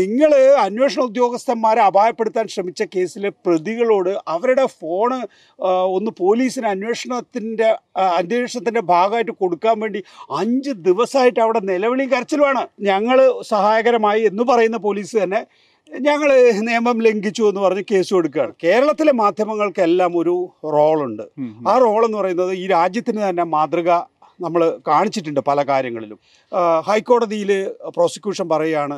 നിങ്ങൾ അന്വേഷണ ഉദ്യോഗസ്ഥന്മാരെ അപായപ്പെടുത്താൻ ശ്രമിച്ച കേസിലെ പ്രതികളോട് അവരുടെ ഫോണ് ഒന്ന് പോലീസിന് അന്വേഷണത്തിന്റെ അന്വേഷണത്തിന്റെ ഭാഗമായിട്ട് കൊടുക്കാൻ വേണ്ടി അഞ്ച് ദിവസമായിട്ട് അവിടെ നിലവിളിയും കരച്ചിലുമാണ്. ഞങ്ങൾ സഹായകരമായി എന്ന് പറയുന്ന പോലീസ് തന്നെ ഞങ്ങൾ നിയമം ലംഘിച്ചു എന്ന് പറഞ്ഞ് കേസ് കൊടുക്കുകയാണ്. കേരളത്തിലെ മാധ്യമങ്ങൾക്കെല്ലാം ഒരു റോളുണ്ട്. ആ റോൾ എന്ന് പറയുന്നത് ഈ രാജ്യത്തിന് തന്നെ മാതൃക നമ്മൾ കാണിച്ചിട്ടുണ്ട് പല കാര്യങ്ങളിലും. ഹൈക്കോടതിയിൽ പ്രോസിക്യൂഷൻ പറയുകയാണ്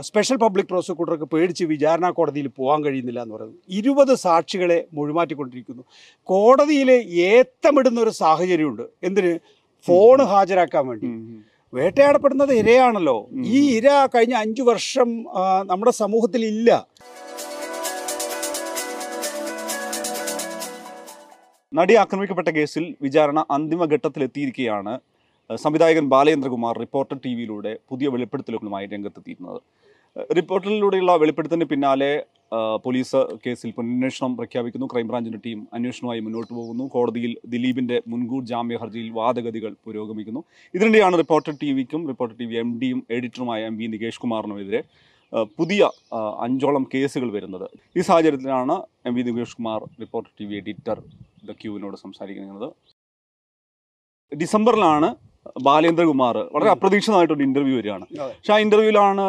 സ്പെഷ്യൽ പബ്ലിക് പ്രോസിക്യൂട്ടർക്ക് പേടിച്ച് വിചാരണ കോടതിയിൽ പോകാൻ കഴിയുന്നില്ല എന്ന് പറയുന്നത് ഇരുപത് സാക്ഷികളെ മൊഴിമാറ്റിക്കൊണ്ടിരിക്കുന്നു. കോടതിയിൽ ഏത്തമിടുന്ന ഒരു സാഹചര്യമുണ്ട്. എന്തിന്? ഫോണ് ഹാജരാക്കാൻ വേണ്ടി. വേട്ടയാടപ്പെടുന്നത് ഇരയാണല്ലോ. ഈ ഇര കഴിഞ്ഞ അഞ്ചു വർഷം നമ്മുടെ സമൂഹത്തിൽ ഇല്ല. നടി ആക്രമിക്കപ്പെട്ട കേസിൽ വിചാരണ അന്തിമഘട്ടത്തിലെത്തിയിരിക്കുകയാണ് സംവിധായകൻ ബാലേന്ദ്രകുമാർ റിപ്പോർട്ടർ ടി വിയിലൂടെ പുതിയ വെളിപ്പെടുത്തലുകളുമായി രംഗത്തെത്തിയിരുന്നത്. റിപ്പോർട്ടറിലൂടെയുള്ള വെളിപ്പെടുത്തലിന് പിന്നാലെ പോലീസ് കേസിൽ പുനരന്വേഷണം പ്രഖ്യാപിക്കുന്നു. ക്രൈംബ്രാഞ്ചിന്റെ ടീം അന്വേഷണവുമായി മുന്നോട്ട് പോകുന്നു. കോടതിയിൽ ദിലീപിന്റെ മുൻകൂർ ജാമ്യ ഹർജിയിൽ വാദഗതികൾ പുരോഗമിക്കുന്നു. ഇതിനിടെയാണ് റിപ്പോർട്ടർ ടി വിക്കും റിപ്പോർട്ടർ ടി വി എം ഡിയും എഡിറ്ററുമായ എം വി നികേഷ് കുമാറിനുമെതിരെ പുതിയ അഞ്ചോളം കേസുകൾ വരുന്നത്. ഈ സാഹചര്യത്തിലാണ് M V Nikesh Kumar reporter T V editor the ക്യൂവിനോട് സംസാരിക്കുന്നത്. ഡിസംബറിലാണ് ബാലേന്ദ്രകുമാർ വളരെ അപ്രതീക്ഷിതമായിട്ടൊരു ഇന്റർവ്യൂ വരികയാണ്. പക്ഷെ ആ ഇന്റർവ്യൂവിലാണ്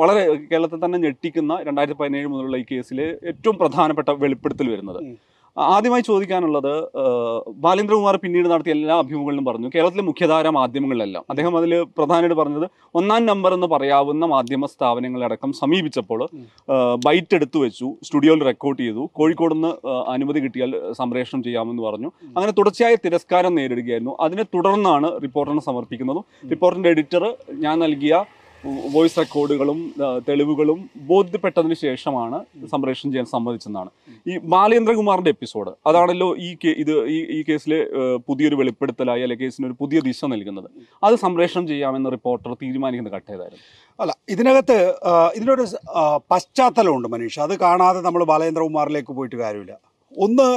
വളരെ കേരളത്തിൽ തന്നെ ഞെട്ടിക്കുന്ന രണ്ടായിരത്തി പതിനേഴ് മുതലുള്ള ഈ കേസിലെ ഏറ്റവും പ്രധാനപ്പെട്ട വെളിപ്പെടുത്തൽ വരുന്നത്. ആദ്യമായി ചോദിക്കാനുള്ളത് ബാലേന്ദ്രകുമാർ പിന്നീട് നടത്തിയ എല്ലാ അഭിമുഖങ്ങളിലും പറഞ്ഞു. കേരളത്തിലെ മുഖ്യധാര മാധ്യമങ്ങളിലെല്ലാം. അദ്ദേഹം അതിൽ പ്രധാനമായിട്ട് പറഞ്ഞത് ഒന്നാം നമ്പർ എന്ന് പറയാവുന്ന മാധ്യമ സ്ഥാപനങ്ങളടക്കം സമീപിച്ചപ്പോൾ ബൈറ്റ് എടുത്തു വെച്ചു സ്റ്റുഡിയോയിൽ റെക്കോർഡ് ചെയ്തു കോഴിക്കോട് നിന്ന് അനുമതി കിട്ടിയാൽ സംപ്രേഷണം ചെയ്യാമെന്ന് പറഞ്ഞു. അങ്ങനെ തുടർച്ചയായ തിരസ്കാരം നേരിടുകയായിരുന്നു. അതിനെ തുടർന്നാണ് റിപ്പോർട്ടറിന് സമർപ്പിക്കുന്നതും. റിപ്പോർട്ടിന്റെ എഡിറ്റർ ഞാൻ നൽകിയ വോയിസ് റെക്കോർഡുകളും തെളിവുകളും ബോധ്യപ്പെട്ടതിന് ശേഷമാണ് സംപ്രേഷണം ചെയ്യാൻ സമ്മതിച്ചെന്നാണ്. ഈ ബാലേന്ദ്രകുമാറിന്റെ എപ്പിസോഡ് അതാണല്ലോ ഈ ഇത് ഈ കേസിലെ പുതിയൊരു വെളിപ്പെടുത്തലായി അല്ലെ കേസിന് ഒരു പുതിയ ദിശ നൽകുന്നത്. അത് സംപ്രേഷണം ചെയ്യാമെന്ന് റിപ്പോർട്ടർ തീരുമാനിക്കുന്ന ഘട്ടേതായിരുന്നു അല്ല ഇതിനകത്ത് ഇതിനൊരു പശ്ചാത്തലമുണ്ട് മനീഷ്. അത് കാണാതെ നമ്മൾ ബാലേന്ദ്രകുമാറിലേക്ക് പോയിട്ട് കാര്യമില്ല. ഒന്ന്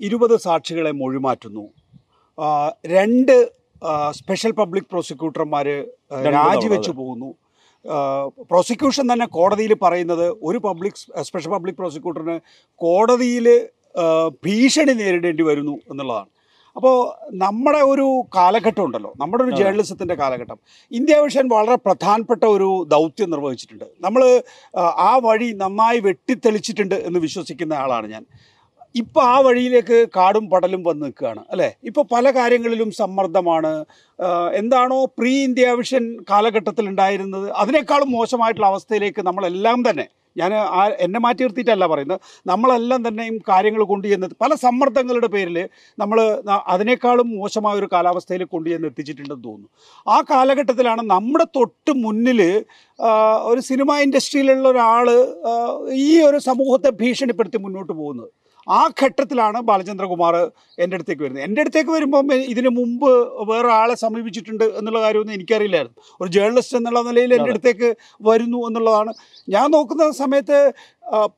ഇരുപത് സാക്ഷികളെ മൊഴിമാറ്റുന്നു. രണ്ട് സ്പെഷ്യൽ പബ്ലിക് പ്രോസിക്യൂട്ടർമാർ രാജിവെച്ചു പോകുന്നു. പ്രോസിക്യൂഷൻ തന്നെ കോടതിയിൽ പറയുന്നത് ഒരു പബ്ലിക് സ്പെഷ്യൽ പബ്ലിക് പ്രോസിക്യൂട്ടറിന് കോടതിയിൽ ഭീഷണി നേരിടേണ്ടി വരുന്നു എന്നുള്ളതാണ്. അപ്പോൾ നമ്മുടെ ഒരു കാലഘട്ടം ഉണ്ടല്ലോ. നമ്മുടെ ഒരു. ജേർണലിസത്തിന്റെ കാലഘട്ടം. ഇന്ത്യ വിഷൻ വളരെ പ്രധാനപ്പെട്ട ഒരു ദൗത്യം നിർവഹിച്ചിട്ടുണ്ട്. നമ്മൾ ആ വഴി നന്നായി വെട്ടിത്തെളിച്ചിട്ടുണ്ട് എന്ന് വിശ്വസിക്കുന്ന ആളാണ് ഞാൻ. ഇപ്പം ആ വഴിയിലേക്ക് കാടും പടലും വന്ന് നിൽക്കുകയാണ് അല്ലേ? ഇപ്പോൾ പല കാര്യങ്ങളിലും സമ്മർദ്ദമാണ്. എന്താണോ പ്രീ ഇന്ത്യ വിഷൻ കാലഘട്ടത്തിൽ ഉണ്ടായിരുന്നത്. അതിനേക്കാളും മോശമായിട്ടുള്ള അവസ്ഥയിലേക്ക് നമ്മളെല്ലാം തന്നെ ഞാൻ ആ എന്നെ മാറ്റി നിർത്തിയിട്ടല്ല പറയുന്നത് നമ്മളെല്ലാം തന്നെയും കാര്യങ്ങൾ കൊണ്ടുചെന്ന് പല സമ്മർദ്ദങ്ങളുടെ പേരിൽ നമ്മൾ അതിനേക്കാളും മോശമായ ഒരു കാലാവസ്ഥയിൽ കൊണ്ടുചെന്ന് എത്തിച്ചിട്ടുണ്ടെന്ന് തോന്നുന്നു. ആ കാലഘട്ടത്തിലാണ് നമ്മുടെ തൊട്ട് മുന്നിൽ ഒരു സിനിമ ഇൻഡസ്ട്രിയിലുള്ള ഒരാൾ ഈ ഒരു സമൂഹത്തെ ഭീഷണിപ്പെടുത്തി മുന്നോട്ട് പോകുന്നത്. ആ ഘട്ടത്തിലാണ് ബാലചന്ദ്രകുമാർ എന്റെ അടുത്തേക്ക് വരുന്നത്. എന്റെ അടുത്തേക്ക് വരുമ്പം ഇതിന് മുമ്പ് വേറെ ആളെ സമീപിച്ചിട്ടുണ്ട് എന്നുള്ള കാര്യമൊന്നും എനിക്കറിയില്ലായിരുന്നു. ഒരു ജേർണലിസ്റ്റ് എന്നുള്ള നിലയിൽ എന്റെ അടുത്തേക്ക് വരുന്നു എന്നുള്ളതാണ്. ഞാൻ നോക്കുന്ന സമയത്ത്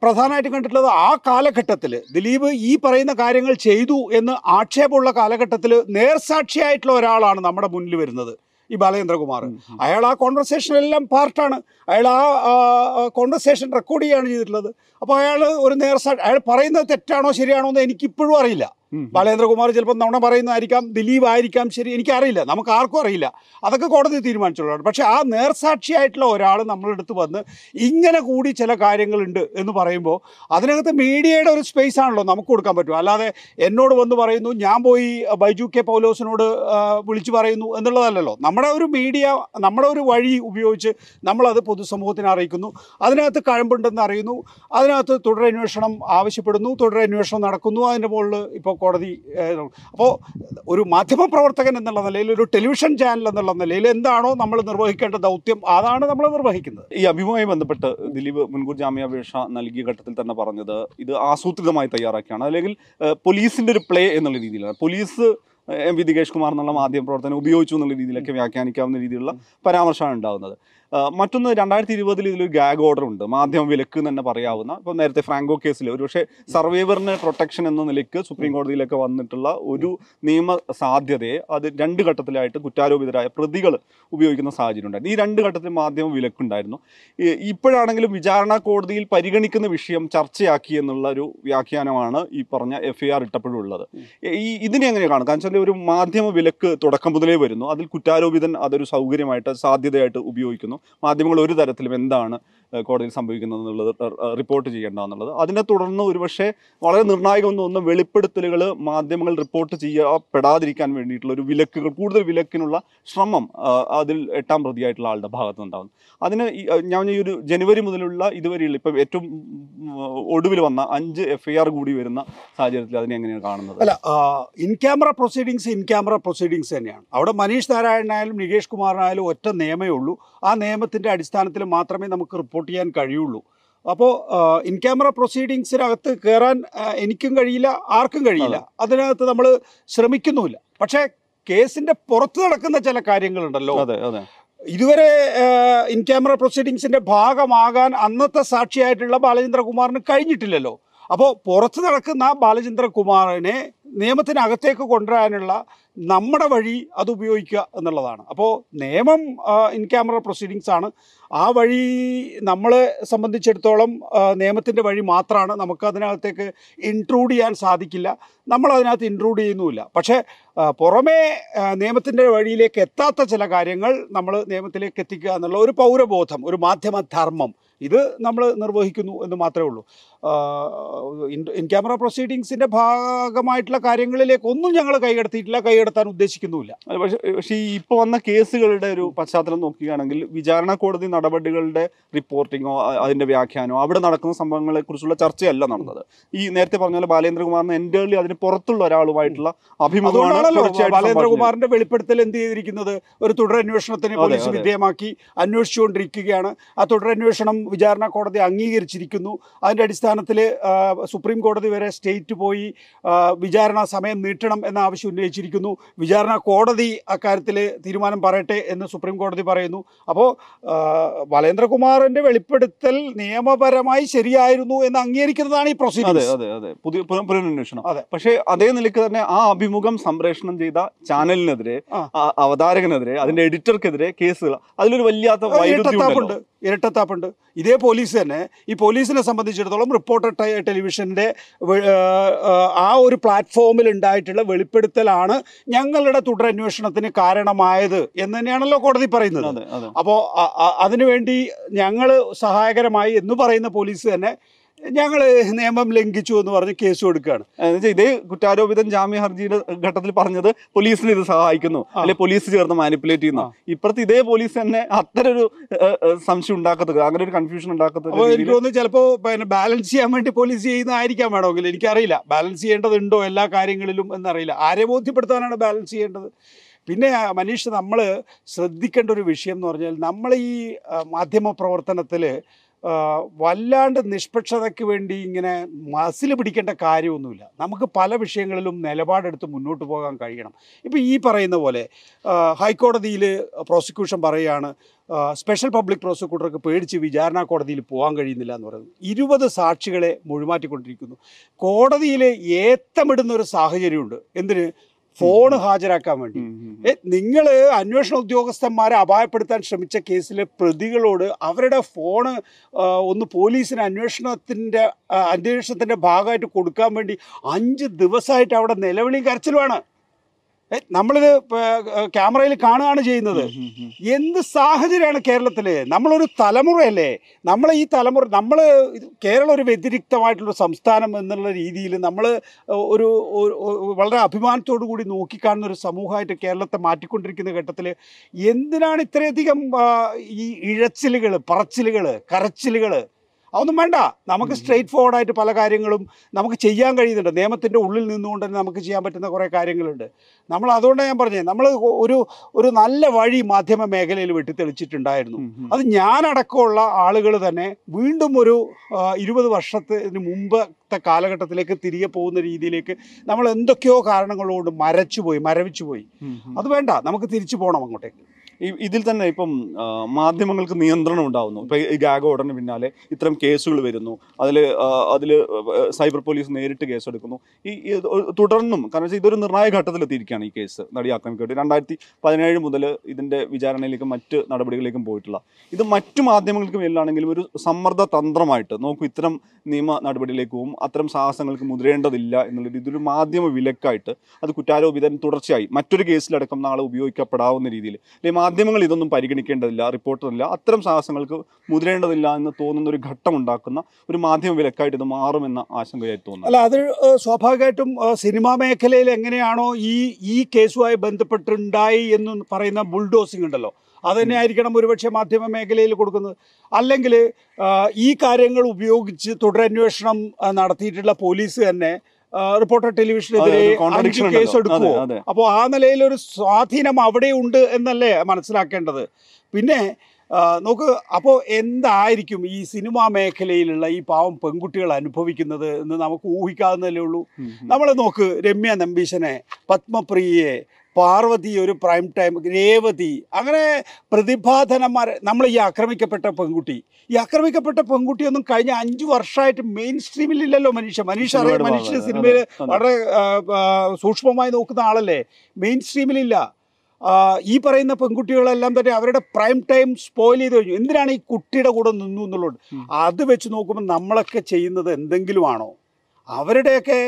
പ്രധാനമായിട്ടും കണ്ടിട്ടുള്ളത് ആ കാലഘട്ടത്തിൽ ദിലീപ് ഈ പറയുന്ന കാര്യങ്ങൾ ചെയ്തു എന്ന് ആക്ഷേപമുള്ള കാലഘട്ടത്തിൽ നേർസാക്ഷിയായിട്ടുള്ള ഒരാളാണ് നമ്മുടെ മുന്നിൽ വരുന്നത്. ഈ ബാലചന്ദ്രകുമാർ. അയാൾ ആ കോൺവെർസേഷനെല്ലാം പാർട്ടാണ് അയാൾ ആ കോൺവെർസേഷൻ റെക്കോർഡ് ചെയ്യുകയാണ് ചെയ്തിട്ടുള്ളത്. അപ്പോൾ അയാൾ ഒരു നേർസാ അയാൾ പറയുന്നത് തെറ്റാണോ ശരിയാണോ എന്ന് എനിക്കിപ്പോഴും അറിയില്ല. ബാലേന്ദ്രകുമാർ ചിലപ്പോൾ നുണ പറയുന്നതായിരിക്കാം ദിലീപ് ആയിരിക്കാം ശരി എനിക്കറിയില്ല നമുക്ക് ആർക്കും അറിയില്ല. അതൊക്കെ കോടതി തീരുമാനിച്ചുള്ളതാണ് പക്ഷേ ആ നേർസാക്ഷിയായിട്ടുള്ള ഒരാൾ നമ്മളുടെ അടുത്ത് വന്ന് ഇങ്ങനെ കൂടി ചില കാര്യങ്ങളുണ്ട് എന്ന് പറയുമ്പോൾ അതിനകത്ത് മീഡിയയുടെ ഒരു സ്പേസ് ആണല്ലോ നമുക്ക് കൊടുക്കാൻ പറ്റും അല്ലാതെ എന്നോട് വന്ന് പറയുന്നു ഞാൻ പോയി ബൈജു കെ പൗലോസിനോട് വിളിച്ചു പറയുന്നു എന്നുള്ളതല്ലല്ലോ. നമ്മുടെ ഒരു മീഡിയ നമ്മുടെ ഒരു വഴി ഉപയോഗിച്ച് നമ്മളത് പൊതുസമൂഹത്തിന് അറിയിക്കുന്നു. അതിനകത്ത് കഴമ്പുണ്ടെന്ന് അറിയുന്നു. അതിനകത്ത് തുടരന്വേഷണം ആവശ്യപ്പെടുന്നു. തുടരന്വേഷണം നടക്കുന്നു. അതിന്റെ മുകളിൽ ഇപ്പോൾ കോടതി അപ്പോൾ ഒരു മാധ്യമപ്രവർത്തകൻ എന്നുള്ള നിലയിൽ ഒരു ടെലിവിഷൻ ചാനൽ എന്നുള്ള നിലയിൽ എന്താണോ നമ്മൾ നിർവഹിക്കേണ്ട ദൗത്യം അതാണ് നമ്മൾ നിർവഹിക്കുന്നത്. ഈ അഭിമുഖമായി ബന്ധപ്പെട്ട് ദിലീപ് മുൻകൂർ ജാമ്യാപേക്ഷ നൽകിയ ഘട്ടത്തിൽ തന്നെ പറഞ്ഞത് ഇത് ആസൂത്രിതമായി തയ്യാറാക്കിയാണ്. അല്ലെങ്കിൽ പോലീസിന്റെ ഒരു പ്ലേ എന്നുള്ള രീതിയിലാണ്. Police M V Nikesh Kumar എന്നുള്ള മാധ്യമ പ്രവർത്തനം ഉപയോഗിച്ചു എന്നുള്ള രീതിയിലൊക്കെ വ്യാഖ്യാനിക്കാവുന്ന രീതിയിലുള്ള പരാമർശമാണ് ഉണ്ടാകുന്നത് മറ്റൊന്ന് രണ്ടായിരത്തി ഇരുപതിൽ ഇതിലൊരു ഗാഗ് ഓർഡർ ഉണ്ട്. മാധ്യമ വിലക്ക് എന്ന് തന്നെ പറയാവുന്ന ഇപ്പോൾ നേരത്തെ ഫ്രാങ്കോ കേസിൽ ഒരുപക്ഷെ സർവൈവറിന് പ്രൊട്ടക്ഷൻ എന്ന നിലയ്ക്ക് സുപ്രീം കോടതിയിലൊക്കെ വന്നിട്ടുള്ള ഒരു നിയമ സാധ്യതയെ അത് രണ്ട് ഘട്ടത്തിലായിട്ട് കുറ്റാരോപിതരായ പ്രതികൾ ഉപയോഗിക്കുന്ന സാഹചര്യം ഉണ്ടായിരുന്നു. ഈ രണ്ട് ഘട്ടത്തിൽ മാധ്യമ വിലക്കുണ്ടായിരുന്നു. ഇപ്പോഴാണെങ്കിലും വിചാരണ കോടതിയിൽ പരിഗണിക്കുന്ന വിഷയം ചർച്ചയാക്കി എന്നുള്ള ഒരു വ്യാഖ്യാനമാണ് ഈ പറഞ്ഞ എഫ് ഐ ആർ ഇട്ടപ്പോഴുള്ളത്. ഈ ഇതിനെ എങ്ങനെ കാണും കാരണം വെച്ചാൽ ഒരു മാധ്യമ വിലക്ക് തുടക്കം മുതലേ വരുന്നു. അതിൽ കുറ്റാരോപിതൻ അതൊരു സൗകര്യമായിട്ട് സാധ്യതയായിട്ട് ഉപയോഗിക്കുന്നു. മാധ്യമങ്ങൾ ഒരു തരത്തിലും എന്താണ് കോടതിയിൽ സംഭവിക്കുന്നത് എന്നുള്ളത് റിപ്പോർട്ട് ചെയ്യേണ്ടതെന്നുള്ളത് അതിനെ തുടർന്ന് ഒരുപക്ഷെ വളരെ നിർണായകം തോന്നുന്ന വെളിപ്പെടുത്തലുകൾ മാധ്യമങ്ങൾ റിപ്പോർട്ട് ചെയ്യപ്പെടാതിരിക്കാൻ വേണ്ടിയിട്ടുള്ള ഒരു വിലക്കുകൾ കൂടുതൽ വിലക്കിനുള്ള ശ്രമം അതിൽ എട്ടാം പ്രതിയായിട്ടുള്ള ആളുടെ ഭാഗത്ത് ഉണ്ടാകുന്നു അതിന് ഞാൻ ഈ ഒരു ജനുവരി മുതലുള്ള ഇതുവരെയുള്ള ഇപ്പം ഏറ്റവും ഒടുവിൽ വന്ന അഞ്ച് എഫ് കൂടി വരുന്ന സാഹചര്യത്തിൽ അതിനെ എങ്ങനെയാണ് കാണുന്നത്? അല്ല in camera proceedings in camera proceedings തന്നെയാണ്. അവിടെ മനീഷ് നാരായണനായാലും നികേഷ് കുമാറിനായാലും ഒറ്റ നിയമേ ഉള്ളൂ. ആ നിയമത്തിന്റെ അടിസ്ഥാനത്തിൽ മാത്രമേ നമുക്ക് റിപ്പോർട്ട് ചെയ്യാൻ കഴിയുള്ളൂ. അപ്പോൾ ഇൻ ക്യാമറ പ്രൊസീഡിങ്സിനകത്ത് കയറാൻ എനിക്കും കഴിയില്ല ആർക്കും കഴിയില്ല. അതിനകത്ത് നമ്മൾ ശ്രമിക്കുന്നുമില്ല. പക്ഷേ കേസിന്റെ പുറത്ത് നടക്കുന്ന ചില കാര്യങ്ങളുണ്ടല്ലോ. ഇതുവരെ ഇൻ ക്യാമറ പ്രൊസീഡിങ്സിന്റെ ഭാഗമാകാൻ അന്നത്തെ സാക്ഷിയായിട്ടുള്ള ബാലചന്ദ്രകുമാറിന് കഴിഞ്ഞിട്ടില്ലല്ലോ. അപ്പോൾ പുറത്ത് നടക്കുന്ന ബാലചന്ദ്രകുമാറിനെ നിയമത്തിനകത്തേക്ക് കൊണ്ടുവരാനുള്ള നമ്മുടെ വഴി അത് ഉപയോഗിക്കുക എന്നുള്ളതാണ്. അപ്പോൾ നിയമം ഇൻ ക്യാമറ പ്രൊസീഡിങ്സ് ആണ്. ആ വഴി നമ്മളെ സംബന്ധിച്ചിടത്തോളം നിയമത്തിന്റെ വഴി മാത്രമാണ് നമുക്ക് അതിനകത്തേക്ക് ഇൻട്രൂഡ് ചെയ്യാൻ സാധിക്കില്ല. നമ്മൾ അതിനകത്ത് ഇൻട്രൂഡ് ചെയ്യുന്നുമില്ല. പക്ഷേ പുറമേ നിയമത്തിന്റെ വഴിയിലേക്ക് എത്താത്ത ചില കാര്യങ്ങൾ നമ്മൾ നിയമത്തിലേക്ക് എത്തിക്കുക എന്നുള്ള ഒരു പൗരബോധം ഒരു മാധ്യമ ധർമ്മം ഇത് നമ്മൾ നിർവഹിക്കുന്നു എന്ന് മാത്രമേ ഉള്ളൂ. ഇൻ ക്യാമറ പ്രൊസീഡിങ്സിന്റെ ഭാഗമായിട്ടുള്ള കാര്യങ്ങളിലേക്കൊന്നും ഞങ്ങൾ കൈകടത്തിയിട്ടില്ല കൈകടത്താൻ ഉദ്ദേശിക്കുന്നുമില്ല. പക്ഷേ പക്ഷെ ഈ ഇപ്പോൾ വന്ന കേസുകളുടെ ഒരു പശ്ചാത്തലം നോക്കുകയാണെങ്കിൽ വിചാരണ കോടതി നടപടികളുടെ റിപ്പോർട്ടിങ്ങോ അതിന്റെ അതിന്റെ വ്യാഖ്യാനമോ അവിടെ നടക്കുന്ന സംഭവങ്ങളെ കുറിച്ചുള്ള ചർച്ചയല്ല നടന്നത്. ഈ നേരത്തെ പറഞ്ഞ പോലെ ബാലേന്ദ്രകുമാറിന് എന്റേർലി അതിന് പുറത്തുള്ള ഒരാളുമായിട്ടുള്ള അഭിമുഖമാണ് ബാലേന്ദ്രകുമാറിന്റെ വെളിപ്പെടുത്തൽ എന്ത് ചെയ്തിരിക്കുന്നത്? ഒരു തുടരന്വേഷണത്തിന് പോലീസ്. വിധേയമാക്കി അന്വേഷിച്ചുകൊണ്ടിരിക്കുകയാണ്. ആ തുടരന്വേഷണം വിചാരണ കോടതി അംഗീകരിച്ചിരിക്കുന്നു. അതിന്റെ അടിസ്ഥാനത്തിൽ സുപ്രീം കോടതി വരെ സ്റ്റേറ്റ് പോയി വിചാരണ സമയം നീട്ടണം എന്ന ആവശ്യം ഉന്നയിച്ചിരിക്കുന്നു. വിചാരണ കോടതി അക്കാര്യത്തിൽ തീരുമാനം പറയട്ടെ എന്ന് സുപ്രീം കോടതി പറയുന്നു. അപ്പോൾ വലേന്ദ്രകുമാറിന്റെ വെളിപ്പെടുത്തൽ നിയമപരമായി ശരിയായിരുന്നു എന്ന് അംഗീകരിക്കുന്നതാണ് ഈ അതെ അതെ അതെ. പുതിയ പുന- പുനരന്വേഷണം. അതെ. പക്ഷേ അതേ നിലയ്ക്ക് തന്നെ ആ അഭിമുഖം സംപ്രേഷണം ചെയ്ത ചാനലിനെതിരെ അവതാരകനെതിരെ അതിന്റെ എഡിറ്റർക്കെതിരെ കേസുകൾ അതിലൊരു വല്ലാത്ത വൈരുദ്ധ്യം ഇരട്ടത്താപ്പുണ്ട്. ഇതേ പോലീസ് തന്നെ ഈ പോലീസിനെ സംബന്ധിച്ചിടത്തോളം റിപ്പോർട്ടർ ട- ടെലിവിഷന്റെ ആ, ഒരു പ്ലാറ്റ്ഫോമിൽ ഉണ്ടായിട്ടുള്ള വെളിപ്പെടുത്തലാണ് ഞങ്ങളുടെ തുടരന്വേഷണത്തിന് കാരണമായത് എന്ന് തന്നെയാണല്ലോ കോടതി പറയുന്നത്. അപ്പോൾ അതിനുവേണ്ടി ഞങ്ങൾ സഹായകരമായി എന്ന് പറയുന്ന പോലീസ് തന്നെ ഞങ്ങൾ നിയമം ലംഘിച്ചു എന്ന് പറഞ്ഞ് കേസ് കൊടുക്കുകയാണ്. ഇതേ കുറ്റാരോപിതം ജാമ്യ ഹർജിയുടെ ഘട്ടത്തിൽ പറഞ്ഞത് പോലീസിന് ഇത് സഹായിക്കുന്നു. അല്ലെ പോലീസ് ചേർന്ന് മാനിപ്പുലേറ്റ് ചെയ്യുന്നു. ഇപ്പോഴത്തെ ഇപ്പുറത്ത് ഇതേ പോലീസ് തന്നെ അത്തരം ഒരു സംശയം ഉണ്ടാക്കത്തത് അങ്ങനെ ഒരു കൺഫ്യൂഷൻ ഉണ്ടാക്കത്തത് എനിക്ക് തോന്നുന്നു ചിലപ്പോൾ പിന്നെ ബാലൻസ് ചെയ്യാൻ വേണ്ടി പോലീസ് ചെയ്യുന്നതായിരിക്കാം വേണമെങ്കിൽ. എനിക്കറിയില്ല. ബാലൻസ് ചെയ്യേണ്ടതുണ്ടോ എല്ലാ കാര്യങ്ങളിലും എന്നറിയില്ല. ആരെ ബോധ്യപ്പെടുത്താനാണ് ബാലൻസ് ചെയ്യേണ്ടത്? പിന്നെ മനീഷ് നമ്മൾ ശ്രദ്ധിക്കേണ്ട ഒരു വിഷയം എന്ന് പറഞ്ഞാൽ നമ്മൾ ഈ മാധ്യമ പ്രവർത്തനത്തിൽ വല്ലാണ്ട് നിഷ്പക്ഷതയ്ക്ക് വേണ്ടി ഇങ്ങനെ മസിൽ പിടിക്കേണ്ട കാര്യമൊന്നുമില്ല. നമുക്ക് പല വിഷയങ്ങളിലും നിലപാടെടുത്ത് മുന്നോട്ട് പോകാൻ കഴിയണം. ഇപ്പോൾ ഈ പറയുന്ന പോലെ ഹൈക്കോടതിയിൽ പ്രോസിക്യൂഷൻ പറയുകയാണ് സ്പെഷ്യൽ പബ്ലിക് പ്രോസിക്യൂട്ടർക്ക് പേടിച്ച് വിചാരണ കോടതിയിൽ പോകാൻ കഴിയുന്നില്ല എന്ന് പറയുന്നത്. ഇരുപത് സാക്ഷികളെ മൊഴിമാറ്റിക്കൊണ്ടിരിക്കുന്നു. കോടതിയിൽ ഏത്തമിടുന്ന ഒരു സാഹചര്യമുണ്ട്. എന്തിന്? ഫോൺ ഹാജരാക്കാൻ വേണ്ടി. നിങ്ങൾ അന്വേഷണ ഉദ്യോഗസ്ഥന്മാരെ അപായപ്പെടുത്താൻ ശ്രമിച്ച കേസിലെ പ്രതികളോട് അവരുടെ ഫോണ് ഒന്ന് പോലീസിന് അന്വേഷണത്തിന്റെ അന്വേഷണത്തിന്റെ ഭാഗമായിട്ട് കൊടുക്കാൻ വേണ്ടി അഞ്ച് ദിവസമായിട്ട് അവിടെ നിലവിളിയും കരച്ചിലുമാണ് നമ്മളിത് ക്യാമറയിൽ കാണുകയാണ് ചെയ്യുന്നത്. എന്ത് സാഹചര്യമാണ് കേരളത്തിൽ നമ്മളൊരു തലമുറയല്ലേ? നമ്മൾ ഈ തലമുറ നമ്മൾ കേരളം ഒരു വ്യതിരിക്തമായിട്ടുള്ള സംസ്ഥാനം എന്നുള്ള രീതിയിൽ നമ്മൾ ഒരു വളരെ അഭിമാനത്തോടു കൂടി നോക്കിക്കാണുന്ന ഒരു സമൂഹമായിട്ട് കേരളത്തെ മാറ്റിക്കൊണ്ടിരിക്കുന്ന ഘട്ടത്തിൽ എന്തിനാണ് ഇത്രയധികം ഈ ഇഴച്ചിലുകൾ പറച്ചിലുകൾ കരച്ചിലുകൾ അതൊന്നും വേണ്ട. നമുക്ക് സ്ട്രെയിറ്റ് ഫോർവേഡായിട്ട് പല കാര്യങ്ങളും നമുക്ക് ചെയ്യാൻ കഴിയുന്നുണ്ട്. നിയമത്തിന്റെ ഉള്ളിൽ നിന്നുകൊണ്ട് തന്നെ നമുക്ക് ചെയ്യാൻ പറ്റുന്ന കുറേ കാര്യങ്ങളുണ്ട്. നമ്മൾ അതുകൊണ്ടാണ് ഞാൻ പറഞ്ഞത് നമ്മൾ ഒരു ഒരു നല്ല വഴി മാധ്യമ മേഖലയിൽ വെട്ടിത്തെളിച്ചിട്ടുണ്ടായിരുന്നു. അത് ഞാനടക്കമുള്ള ആളുകൾ തന്നെ വീണ്ടും ഒരു ഇരുപത് വർഷത്തിന് മുമ്പത്തെ കാലഘട്ടത്തിലേക്ക് തിരികെ പോകുന്ന രീതിയിലേക്ക് നമ്മൾ എന്തൊക്കെയോ കാരണങ്ങളോട് മരച്ചുപോയി മരവിച്ചു പോയി ഉം, ഉം. അത് വേണ്ട. നമുക്ക് തിരിച്ചു പോകണം അങ്ങോട്ടേക്ക്. ഇതിൽ തന്നെ ഇപ്പം മാധ്യമങ്ങൾക്ക് നിയന്ത്രണം ഉണ്ടാവുന്നു. ഇപ്പം ഈ ഗാഗ് ഓർഡറിന് പിന്നാലെ ഇത്തരം കേസുകൾ വരുന്നു. അതിൽ അതിൽ സൈബർ പോലീസ് നേരിട്ട് കേസെടുക്കുന്നു. ഈ തുടർന്നും കാരണം വെച്ചാൽ ഇതൊരു നിർണായക ഘട്ടത്തിലെത്തിയിരിക്കുകയാണ് ഈ കേസ് നടി ആക്രമിക്കപ്പെട്ട് രണ്ടായിരത്തി പതിനേഴ് മുതൽ ഇതിന്റെ വിചാരണയിലേക്കും മറ്റ് നടപടികളിലേക്കും പോയിട്ടുള്ള. ഇത് മറ്റു മാധ്യമങ്ങൾക്ക് മേലാണെങ്കിലും ഒരു സമ്മർദ്ദ തന്ത്രമായിട്ട് നോക്കൂ ഇത്തരം നിയമ നടപടിയിലേക്ക് അത്തരം സാഹസങ്ങൾക്ക് മുതിരേണ്ടതില്ല എന്നുള്ളത് ഇതൊരു മാധ്യമ വിലക്കായിട്ട് അത് കുറ്റാരോപിതൻ തുടർച്ചയായി മറ്റൊരു കേസിലടക്കം നാളെ ഉപയോഗിക്കപ്പെടാവുന്ന രീതിയിൽ. അല്ലെങ്കിൽ മാധ്യമങ്ങൾ ഇതൊന്നും പരിഗണിക്കേണ്ടതില്ല റിപ്പോർട്ടറില്ല. അത്തരം സാഹസങ്ങൾക്ക് മുതിരേണ്ടതില്ല എന്ന് തോന്നുന്ന ഒരു ഘട്ടം ഉണ്ടാക്കുന്ന ഒരു മാധ്യമ വിലക്കായിട്ട് ഇത് മാറുമെന്ന ആശങ്കയായി തോന്നുന്നു. അല്ല അത് സ്വാഭാവികമായിട്ടും സിനിമാ മേഖലയിൽ എങ്ങനെയാണോ ഈ ഈ കേസുമായി ബന്ധപ്പെട്ടുണ്ടായി എന്ന് പറയുന്ന ബുൾഡോസിംഗ് ഉണ്ടല്ലോ. അത് തന്നെ ആയിരിക്കണം ഒരുപക്ഷെ മാധ്യമ മേഖലയിൽ കൊടുക്കുന്നത്. അല്ലെങ്കിൽ ഈ കാര്യങ്ങൾ ഉപയോഗിച്ച് തുടരന്വേഷണം നടത്തിയിട്ടുള്ള പോലീസ് തന്നെ റിപ്പോർട്ടർ ടെലിവിഷനെതിരെ അഞ്ച് കേസ് എടുക്കുമോ. അപ്പോൾ ആ നിലയിൽ ഒരു സ്വാധീനം അവിടെ ഉണ്ട് എന്നല്ലേ മനസ്സിലാക്കേണ്ടത് പിന്നെ നോക്ക് അപ്പോൾ എന്തായിരിക്കും ഈ സിനിമാ മേഖലയിലുള്ള ഈ പാവം പെൺകുട്ടികൾ അനുഭവിക്കുന്നത് എന്ന് നമുക്ക് ഊഹിക്കാവുന്നതല്ലേ ഉള്ളൂ. നമ്മൾ നോക്ക് രമ്യ നമ്പീശനെ പത്മപ്രിയയെ പാർവതി ഒരു പ്രൈം ടൈം രേവതി. അങ്ങനെ പ്രതിഭാധനന്മാർ നമ്മൾ ഈ ആക്രമിക്കപ്പെട്ട പെൺകുട്ടി. ഈ ആക്രമിക്കപ്പെട്ട പെൺകുട്ടിയൊന്നും കഴിഞ്ഞ അഞ്ചു വർഷമായിട്ട് മെയിൻ സ്ട്രീമിലില്ലല്ലോ മനുഷ്യ. മനുഷ്യ അറിയാം മനുഷ്യ സിനിമയിൽ. വളരെ സൂക്ഷ്മമായി നോക്കുന്ന ആളല്ലേ? മെയിൻ സ്ട്രീമിലില്ല ഈ പറയുന്ന പെൺകുട്ടികളെല്ലാം തന്നെ അവരുടെ പ്രൈം ടൈം സ്പോയിൽ ചെയ്ത് കഴിഞ്ഞു. എന്തിനാണ് ഈ കുട്ടിയുടെ കൂടെ നിന്നു എന്നുള്ളത്? അത് വെച്ച് നോക്കുമ്പോൾ നമ്മളൊക്കെ ചെയ്യുന്നത് എന്തെങ്കിലുമാണോ? അവരുടെയൊക്കെ